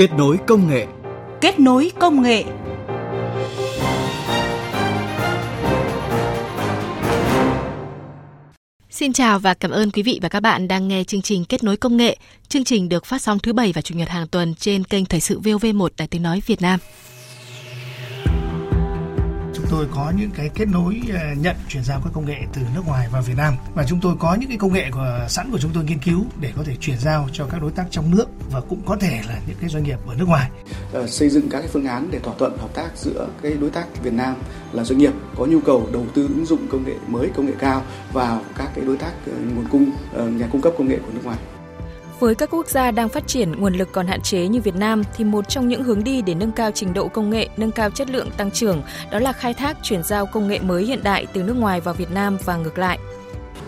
Kết nối công nghệ. Kết nối công nghệ. Xin chào và cảm ơn quý vị và các bạn đang nghe chương trình Kết nối công nghệ. Chương trình được phát sóng thứ bảy và chủ nhật hàng tuần trên kênh Thời sự VOV1 Đài Tiếng nói Việt Nam tôi có những cái kết nối ờ, nhận chuyển giao các công nghệ từ nước ngoài vào Việt Nam và chúng tôi có những cái công nghệ của sẵn của chúng tôi nghiên cứu để có thể chuyển giao cho các đối tác trong nước và cũng có thể là những cái doanh nghiệp ở nước ngoài. Ờ, xây dựng các cái phương án để thỏa thuận hợp tác giữa cái đối tác Việt Nam là doanh nghiệp có nhu cầu đầu tư ứng dụng công nghệ mới, công nghệ cao vào các cái đối tác ờ, nguồn cung nhà cung cấp công nghệ của nước ngoài. Với các quốc gia đang phát triển nguồn lực còn hạn chế như Việt Nam thì một trong những hướng đi để nâng cao trình độ công nghệ, nâng cao chất lượng tăng trưởng đó là khai thác chuyển giao công nghệ mới hiện đại từ nước ngoài vào Việt Nam và ngược lại.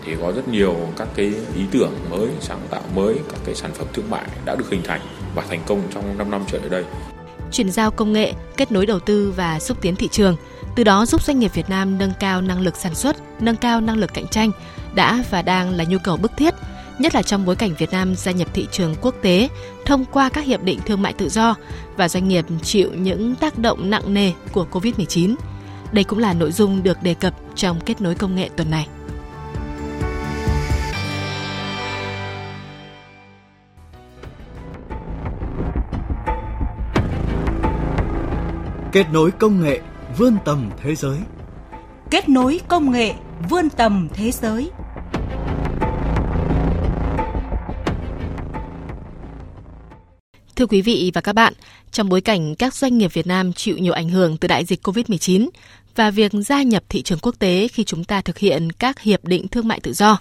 Thì có rất nhiều các cái ý tưởng mới, sáng tạo mới, các cái sản phẩm thương mại đã được hình thành và thành công trong 5 năm trở lại đây. Chuyển giao công nghệ, kết nối đầu tư và xúc tiến thị trường, từ đó giúp doanh nghiệp Việt Nam nâng cao năng lực sản xuất, nâng cao năng lực cạnh tranh đã và đang là nhu cầu bức thiết – nhất là trong bối cảnh Việt Nam gia nhập thị trường quốc tế thông qua các hiệp định thương mại tự do và doanh nghiệp chịu những tác động nặng nề của Covid-19. Đây cũng là nội dung được đề cập trong kết nối công nghệ tuần này. Kết nối công nghệ vươn tầm thế giới. Kết nối công nghệ vươn tầm thế giới. Thưa quý vị và các bạn, trong bối cảnh các doanh nghiệp Việt Nam chịu nhiều ảnh hưởng từ đại dịch COVID-19 và việc gia nhập thị trường quốc tế khi chúng ta thực hiện các hiệp định thương mại tự do,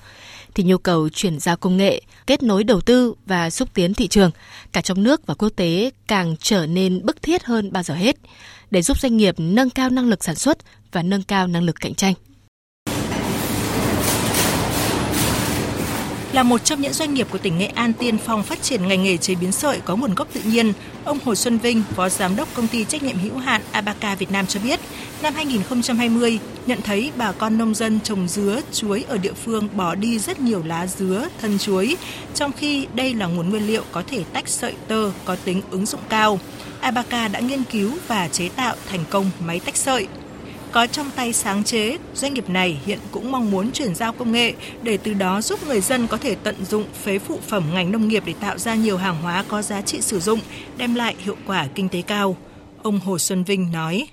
thì nhu cầu chuyển giao công nghệ, kết nối đầu tư và xúc tiến thị trường cả trong nước và quốc tế càng trở nên bức thiết hơn bao giờ hết để giúp doanh nghiệp nâng cao năng lực sản xuất và nâng cao năng lực cạnh tranh. Là một trong những doanh nghiệp của tỉnh Nghệ An tiên phong phát triển ngành nghề chế biến sợi có nguồn gốc tự nhiên, ông Hồ Xuân Vinh, Phó Giám đốc Công ty trách nhiệm hữu hạn Abaca Việt Nam cho biết, năm 2020 nhận thấy bà con nông dân trồng dứa, chuối ở địa phương bỏ đi rất nhiều lá dứa, thân chuối, trong khi đây là nguồn nguyên liệu có thể tách sợi tơ có tính ứng dụng cao. Abaca đã nghiên cứu và chế tạo thành công máy tách sợi có trong tay sáng chế, doanh nghiệp này hiện cũng mong muốn chuyển giao công nghệ để từ đó giúp người dân có thể tận dụng phế phụ phẩm ngành nông nghiệp để tạo ra nhiều hàng hóa có giá trị sử dụng, đem lại hiệu quả kinh tế cao. Ông Hồ Xuân Vinh nói.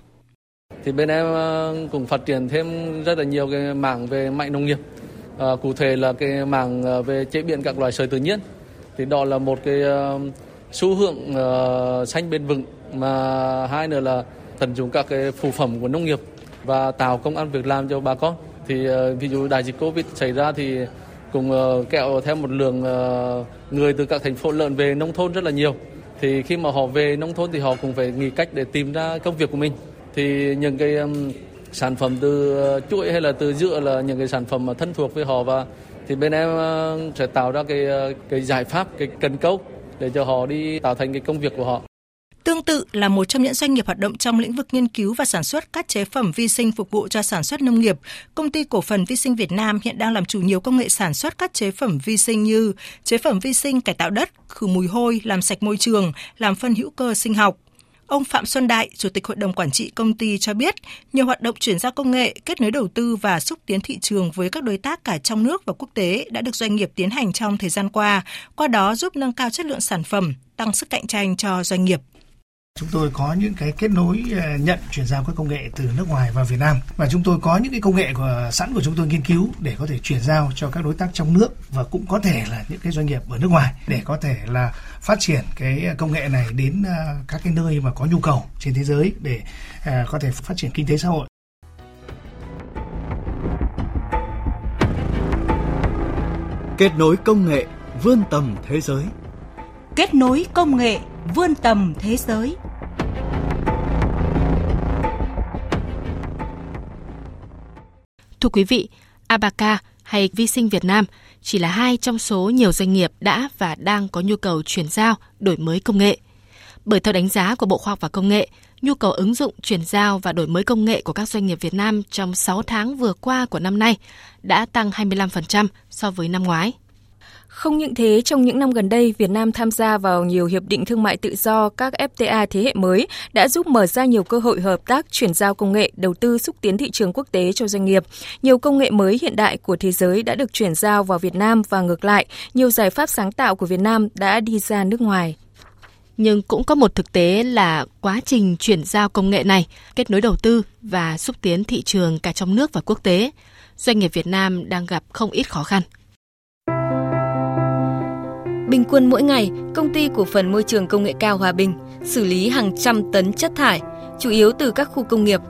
Thì bên em ờ, cũng phát triển thêm rất là nhiều cái mảng về mạnh nông nghiệp. À, cụ thể là cái mảng ờ, về chế biến các loại sợi tự nhiên. Thì đó là một cái xu hướng uh, xanh bền vững mà hai nữa là tận dụng các cái phụ phẩm của nông nghiệp và tạo công ăn việc làm cho bà con. Thì ờ, ví dụ đại dịch Covid xảy ra thì cùng ờ, kẹo theo một lượng ờ, người từ các thành phố lợn về nông thôn rất là nhiều. Thì khi mà họ về nông thôn thì họ cũng phải nghĩ cách để tìm ra công việc của mình. Thì những cái sản phẩm từ chuỗi hay là từ dựa là những cái sản phẩm mà thân thuộc với họ và thì bên em sẽ tạo ra cái cái giải pháp, cái cần câu để cho họ đi tạo thành cái công việc của họ. Tự là một trong những doanh nghiệp hoạt động trong lĩnh vực nghiên cứu và sản xuất các chế phẩm vi sinh phục vụ cho sản xuất nông nghiệp, công ty cổ phần vi sinh Việt Nam hiện đang làm chủ nhiều công nghệ sản xuất các chế phẩm vi sinh như chế phẩm vi sinh cải tạo đất, khử mùi hôi, làm sạch môi trường, làm phân hữu cơ sinh học. Ông Phạm Xuân Đại, Chủ tịch Hội đồng Quản trị công ty cho biết, nhiều hoạt động chuyển giao công nghệ, kết nối đầu tư và xúc tiến thị trường với các đối tác cả trong nước và quốc tế đã được doanh nghiệp tiến hành trong thời gian qua, qua đó giúp nâng cao chất lượng sản phẩm, tăng sức cạnh tranh cho doanh nghiệp. Chúng tôi có những cái kết nối ờ, nhận chuyển giao các công nghệ từ nước ngoài vào Việt Nam và chúng tôi có những cái công nghệ của sẵn của chúng tôi nghiên cứu để có thể chuyển giao cho các đối tác trong nước và cũng có thể là những cái doanh nghiệp ở nước ngoài để có thể là phát triển cái công nghệ này đến ờ, các cái nơi mà có nhu cầu trên thế giới để ờ, có thể phát triển kinh tế xã hội. Kết nối công nghệ vươn tầm thế giới. Kết nối công nghệ vươn tầm thế giới. Thưa quý vị, Abaca hay Vi sinh Việt Nam chỉ là hai trong số nhiều doanh nghiệp đã và đang có nhu cầu chuyển giao, đổi mới công nghệ. Bởi theo đánh giá của Bộ Khoa học và Công nghệ, nhu cầu ứng dụng, chuyển giao và đổi mới công nghệ của các doanh nghiệp Việt Nam trong 6 tháng vừa qua của năm nay đã tăng 25% so với năm ngoái. Không những thế, trong những năm gần đây, Việt Nam tham gia vào nhiều hiệp định thương mại tự do, các FTA thế hệ mới đã giúp mở ra nhiều cơ hội hợp tác, chuyển giao công nghệ, đầu tư xúc tiến thị trường quốc tế cho doanh nghiệp. Nhiều công nghệ mới hiện đại của thế giới đã được chuyển giao vào Việt Nam và ngược lại, nhiều giải pháp sáng tạo của Việt Nam đã đi ra nước ngoài. Nhưng cũng có một thực tế là quá trình chuyển giao công nghệ này, kết nối đầu tư và xúc tiến thị trường cả trong nước và quốc tế, doanh nghiệp Việt Nam đang gặp không ít khó khăn. Bình quân mỗi ngày, công ty cổ phần môi trường công nghệ cao Hòa Bình xử lý hàng trăm tấn chất thải, chủ yếu từ các khu công nghiệp.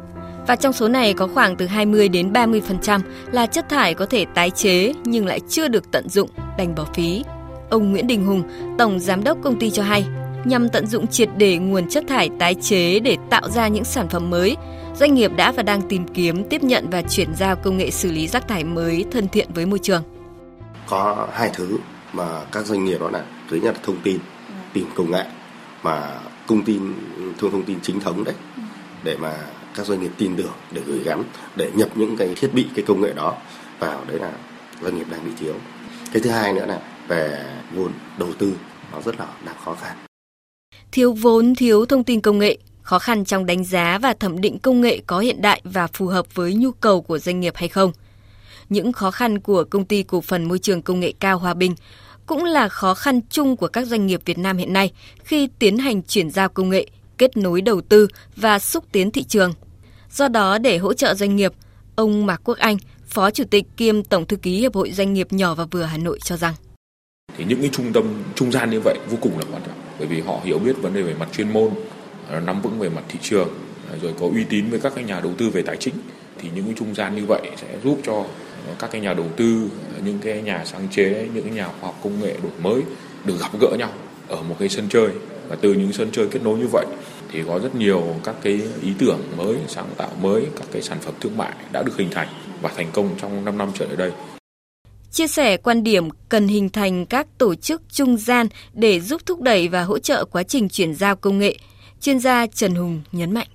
Và trong số này có khoảng từ 20 đến 30% là chất thải có thể tái chế nhưng lại chưa được tận dụng, đành bỏ phí. Ông Nguyễn Đình Hùng, tổng giám đốc công ty cho hay, nhằm tận dụng triệt để nguồn chất thải tái chế để tạo ra những sản phẩm mới, doanh nghiệp đã và đang tìm kiếm tiếp nhận và chuyển giao công nghệ xử lý rác thải mới thân thiện với môi trường. Có hai thứ mà các doanh nghiệp đó là thứ nhất là thông tin tìm công nghệ mà công tin thương thông tin chính thống đấy để mà các doanh nghiệp tin tưởng để gửi gắm để nhập những cái thiết bị cái công nghệ đó vào đấy là doanh nghiệp đang bị thiếu. Cái thứ hai nữa là về vốn đầu tư nó rất là đang khó khăn. Thiếu vốn thiếu thông tin công nghệ khó khăn trong đánh giá và thẩm định công nghệ có hiện đại và phù hợp với nhu cầu của doanh nghiệp hay không những khó khăn của công ty cổ phần môi trường công nghệ cao Hòa Bình cũng là khó khăn chung của các doanh nghiệp Việt Nam hiện nay khi tiến hành chuyển giao công nghệ, kết nối đầu tư và xúc tiến thị trường. Do đó, để hỗ trợ doanh nghiệp, ông Mạc Quốc Anh, Phó Chủ tịch kiêm Tổng Thư ký Hiệp hội Doanh nghiệp nhỏ và vừa Hà Nội cho rằng thì những cái trung tâm trung gian như vậy vô cùng là quan trọng bởi vì họ hiểu biết vấn đề về mặt chuyên môn à, nắm vững về mặt thị trường à, rồi có uy tín với các cái nhà đầu tư về tài chính thì những cái trung gian như vậy sẽ giúp cho các cái nhà đầu tư những cái nhà sáng chế những cái nhà khoa học công nghệ đổi mới được gặp gỡ nhau ở một cái sân chơi và từ những sân chơi kết nối như vậy thì có rất nhiều các cái ý tưởng mới sáng tạo mới các cái sản phẩm thương mại đã được hình thành và thành công trong 5 năm trở lại đây chia sẻ quan điểm cần hình thành các tổ chức trung gian để giúp thúc đẩy và hỗ trợ quá trình chuyển giao công nghệ. Chuyên gia Trần Hùng nhấn mạnh.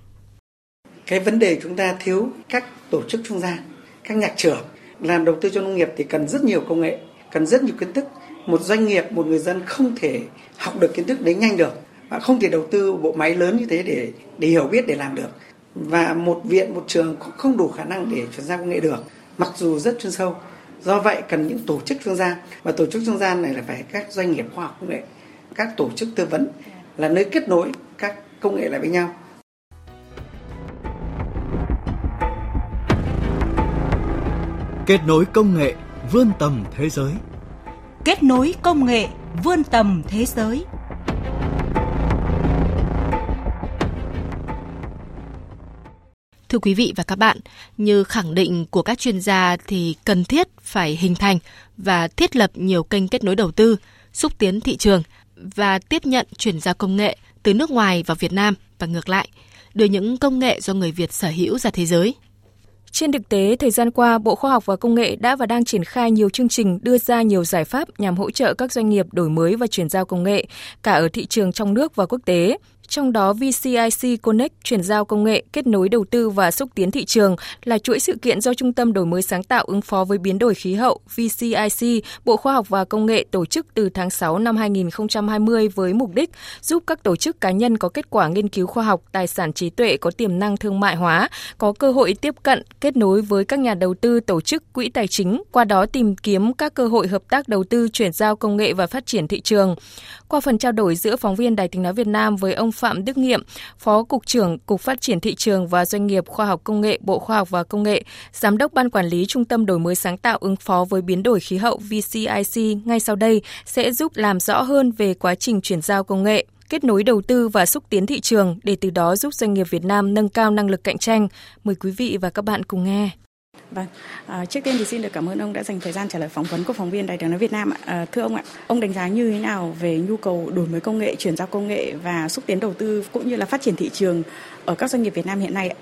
Cái vấn đề chúng ta thiếu các tổ chức trung gian, các nhạc trưởng làm đầu tư cho nông nghiệp thì cần rất nhiều công nghệ, cần rất nhiều kiến thức. Một doanh nghiệp, một người dân không thể học được kiến thức đấy nhanh được và không thể đầu tư bộ máy lớn như thế để để hiểu biết, để làm được. Và một viện, một trường cũng không đủ khả năng để chuyển giao công nghệ được, mặc dù rất chuyên sâu. Do vậy cần những tổ chức chuyên gia và tổ chức chuyên gia này là phải các doanh nghiệp khoa học công nghệ, các tổ chức tư vấn là nơi kết nối các công nghệ lại với nhau. Kết nối công nghệ vươn tầm thế giới. Kết nối công nghệ vươn tầm thế giới. Thưa quý vị và các bạn, như khẳng định của các chuyên gia thì cần thiết phải hình thành và thiết lập nhiều kênh kết nối đầu tư, xúc tiến thị trường và tiếp nhận chuyển giao công nghệ từ nước ngoài vào Việt Nam và ngược lại, đưa những công nghệ do người Việt sở hữu ra thế giới. Trên thực tế, thời gian qua, Bộ Khoa học và Công nghệ đã và đang triển khai nhiều chương trình đưa ra nhiều giải pháp nhằm hỗ trợ các doanh nghiệp đổi mới và chuyển giao công nghệ cả ở thị trường trong nước và quốc tế. Trong đó, VCIC Connect chuyển giao công nghệ, kết nối đầu tư và xúc tiến thị trường là chuỗi sự kiện do Trung tâm Đổi mới sáng tạo ứng phó với biến đổi khí hậu VCIC, Bộ Khoa học và Công nghệ tổ chức từ tháng 6 năm 2020 với mục đích giúp các tổ chức cá nhân có kết quả nghiên cứu khoa học, tài sản trí tuệ có tiềm năng thương mại hóa, có cơ hội tiếp cận, kết nối với các nhà đầu tư, tổ chức, quỹ tài chính, qua đó tìm kiếm các cơ hội hợp tác đầu tư, chuyển giao công nghệ và phát triển thị trường. Qua phần trao đổi giữa phóng viên Đài tiếng nói Việt Nam với ông Phạm Đức Nghiệm, Phó Cục trưởng Cục Phát triển Thị trường và Doanh nghiệp Khoa học Công nghệ Bộ Khoa học và Công nghệ, Giám đốc Ban Quản lý Trung tâm Đổi mới sáng tạo ứng phó với biến đổi khí hậu VCIC ngay sau đây sẽ giúp làm rõ hơn về quá trình chuyển giao công nghệ kết nối đầu tư và xúc tiến thị trường để từ đó giúp doanh nghiệp Việt Nam nâng cao năng lực cạnh tranh. Mời quý vị và các bạn cùng nghe. Vâng, à, trước tiên thì xin được cảm ơn ông đã dành thời gian trả lời phỏng vấn của phóng viên Đài tiếng nói Việt Nam ạ. À, thưa ông ạ, ông đánh giá như thế nào về nhu cầu đổi mới công nghệ, chuyển giao công nghệ và xúc tiến đầu tư cũng như là phát triển thị trường ở các doanh nghiệp Việt Nam hiện nay ạ?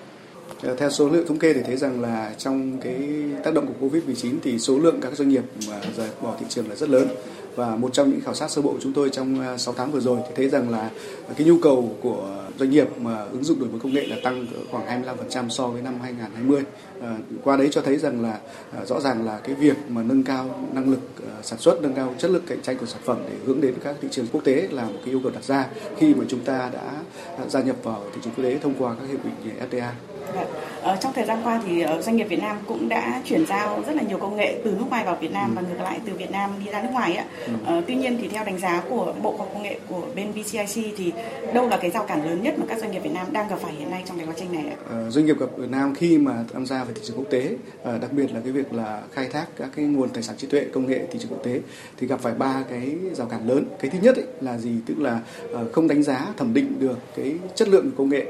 Ờ, theo số liệu thống kê thì thấy rằng là trong cái tác động của Covid-19 thì số lượng các doanh nghiệp mà rời bỏ thị trường là rất lớn và một trong những khảo sát sơ bộ của chúng tôi trong à, 6 tháng vừa rồi thì thấy rằng là cái nhu cầu của doanh nghiệp mà ứng dụng đổi mới công nghệ là tăng khoảng 25% so với năm 2020. À, qua đấy cho thấy rằng là à, rõ ràng là cái việc mà nâng cao năng lực à, sản xuất, nâng cao chất lượng cạnh tranh của sản phẩm để hướng đến các thị trường quốc tế là một cái yêu cầu đặt ra khi mà chúng ta đã à, gia nhập vào thị trường quốc tế thông qua các hiệp định FTA. Vâng. Ờ, trong thời gian qua thì ờ, doanh nghiệp Việt Nam cũng đã chuyển giao rất là nhiều công nghệ từ nước ngoài vào Việt Nam ừ. và ngược lại từ Việt Nam đi ra nước ngoài ạ. Ừ. Ờ, tuy nhiên thì theo đánh giá của Bộ Khoa học Công nghệ của bên VCIC thì đâu là cái rào cản lớn nhất mà các doanh nghiệp Việt Nam đang gặp phải hiện nay trong cái quá trình này ạ? Ờ, doanh nghiệp gặp Việt Nam khi mà tham gia vào thị trường quốc tế, ờ, đặc biệt là cái việc là khai thác các cái nguồn tài sản trí tuệ công nghệ thị trường quốc tế thì gặp phải ba cái rào cản lớn. Cái thứ nhất ấy là gì? Tức là không đánh giá thẩm định được cái chất lượng của công nghệ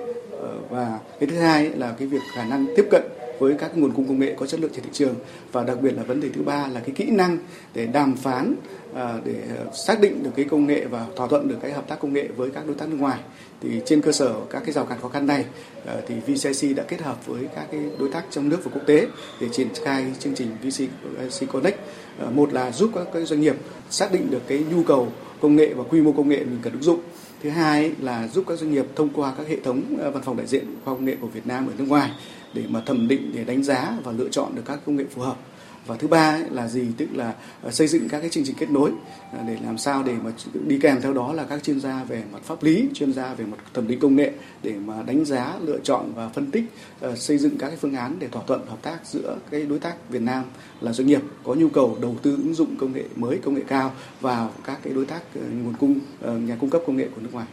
và cái thứ hai là cái việc khả năng tiếp cận với các nguồn cung công nghệ có chất lượng trên thị trường. Và đặc biệt là vấn đề thứ ba là cái kỹ năng để đàm phán à, để xác định được cái công nghệ và thỏa thuận được cái hợp tác công nghệ với các đối tác nước ngoài. Thì trên cơ sở các cái rào cản khó khăn này à, thì VCIC đã kết hợp với các cái đối tác trong nước và quốc tế để triển khai chương trình VCIC Connect. À, một là giúp các cái doanh nghiệp xác định được cái nhu cầu công nghệ và quy mô công nghệ mình cần ứng dụng thứ hai là giúp các doanh nghiệp thông qua các hệ thống ờ, văn phòng đại diện khoa công nghệ của Việt Nam ở nước ngoài để mà thẩm định, để đánh giá và lựa chọn được các công nghệ phù hợp và thứ ba là gì? Tức là ờ, xây dựng các cái chương trình kết nối ờ, để làm sao để mà đi kèm theo đó là các chuyên gia về mặt pháp lý, chuyên gia về mặt thẩm định công nghệ để mà đánh giá, lựa chọn và phân tích ờ, xây dựng các cái phương án để thỏa thuận hợp tác giữa cái đối tác Việt Nam là doanh nghiệp có nhu cầu đầu tư ứng dụng công nghệ mới, công nghệ cao vào các cái đối tác nguồn cung nhà cung cấp công nghệ của nước ngoài.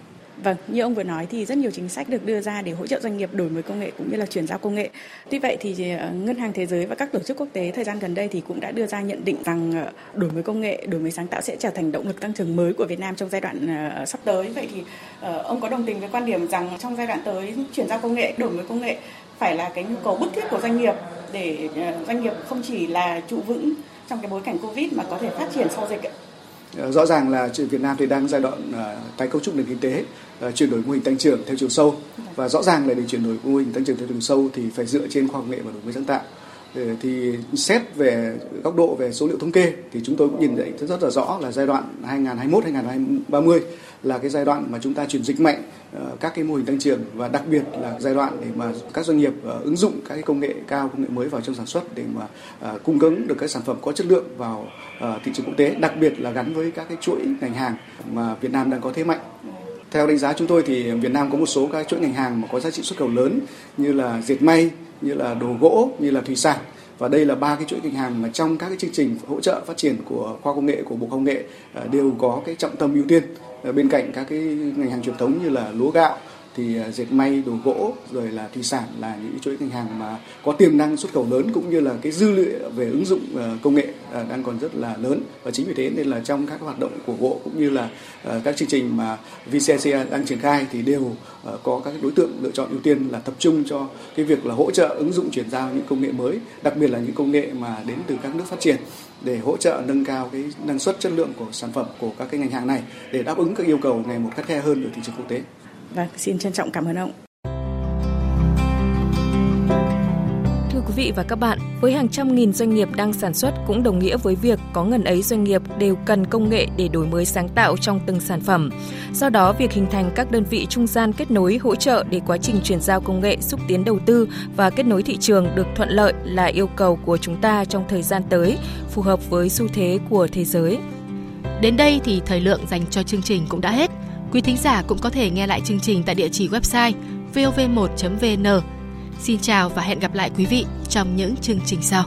Vâng, như ông vừa nói thì rất nhiều chính sách được đưa ra để hỗ trợ doanh nghiệp đổi mới công nghệ cũng như là chuyển giao công nghệ. Tuy vậy thì ờ, Ngân hàng Thế giới và các tổ chức quốc tế thời gian gần đây thì cũng đã đưa ra nhận định rằng ờ, đổi mới công nghệ, đổi mới sáng tạo sẽ trở thành động lực tăng trưởng mới của Việt Nam trong giai đoạn ờ, sắp tới. Vậy thì ông có đồng tình với quan điểm rằng trong giai đoạn tới chuyển giao công nghệ, đổi mới công nghệ phải là cái nhu cầu bức thiết của doanh nghiệp để doanh nghiệp không chỉ là trụ vững trong cái bối cảnh Covid mà có thể phát triển sau dịch ạ? Ờ, rõ ràng là Việt Nam thì đang giai đoạn ờ, tái cấu trúc nền kinh tế, ờ, chuyển đổi mô hình tăng trưởng theo chiều sâu và rõ ràng là để chuyển đổi mô hình tăng trưởng theo chiều sâu thì phải dựa trên khoa học nghệ và đổi mới sáng tạo. Thì xét về góc độ về số liệu thống kê thì chúng tôi cũng nhìn thấy rất là rõ là giai đoạn 2021 2030 là cái giai đoạn mà chúng ta chuyển dịch mạnh ờ, các cái mô hình tăng trưởng và đặc biệt là giai đoạn để mà các doanh nghiệp ờ, ứng dụng các cái công nghệ cao công nghệ mới vào trong sản xuất để mà ờ, cung ứng được các sản phẩm có chất lượng vào thị trường quốc tế đặc biệt là gắn với các cái chuỗi ngành hàng mà Việt Nam đang có thế mạnh. Theo đánh giá chúng tôi thì Việt Nam có một số các chuỗi ngành hàng mà có giá trị xuất khẩu lớn như là dệt may, như là đồ gỗ, như là thủy sản và đây là ba cái chuỗi ngành hàng mà trong các cái chương trình hỗ trợ phát triển của khoa công nghệ, của bộ công nghệ ờ, đều có cái trọng tâm ưu tiên. Ờ, bên cạnh các cái ngành hàng truyền thống như là lúa gạo thì à, dệt may, đồ gỗ, rồi là thủy sản là những chuỗi ngành hàng mà có tiềm năng xuất khẩu lớn, cũng như là cái dư liệu về ứng dụng à, công nghệ à, đang còn rất là lớn và chính vì thế nên là trong các hoạt động của bộ cũng như là các chương trình mà VCC đang triển khai thì đều có các đối tượng lựa chọn ưu tiên là tập trung cho cái việc là hỗ trợ ứng dụng chuyển giao những công nghệ mới, đặc biệt là những công nghệ mà đến từ các nước phát triển, để hỗ trợ nâng cao cái năng suất chất lượng của sản phẩm của các cái ngành hàng này, để đáp ứng các yêu cầu ngày một khắt khe hơn ở thị trường quốc tế. Vâng, xin trân trọng cảm ơn ông. Thưa quý vị và các bạn, với hàng trăm nghìn doanh nghiệp đang sản xuất cũng đồng nghĩa với việc có ngần ấy doanh nghiệp đều cần công nghệ để đổi mới sáng tạo trong từng sản phẩm. Do đó, việc hình thành các đơn vị trung gian kết nối hỗ trợ để quá trình chuyển giao công nghệ xúc tiến đầu tư và kết nối thị trường được thuận lợi là yêu cầu của chúng ta trong thời gian tới, phù hợp với xu thế của thế giới. Đến đây thì thời lượng dành cho chương trình cũng đã hết. Quý thính giả cũng có thể nghe lại chương trình tại địa chỉ website vov1.vn. Xin chào và hẹn gặp lại quý vị trong những chương trình sau.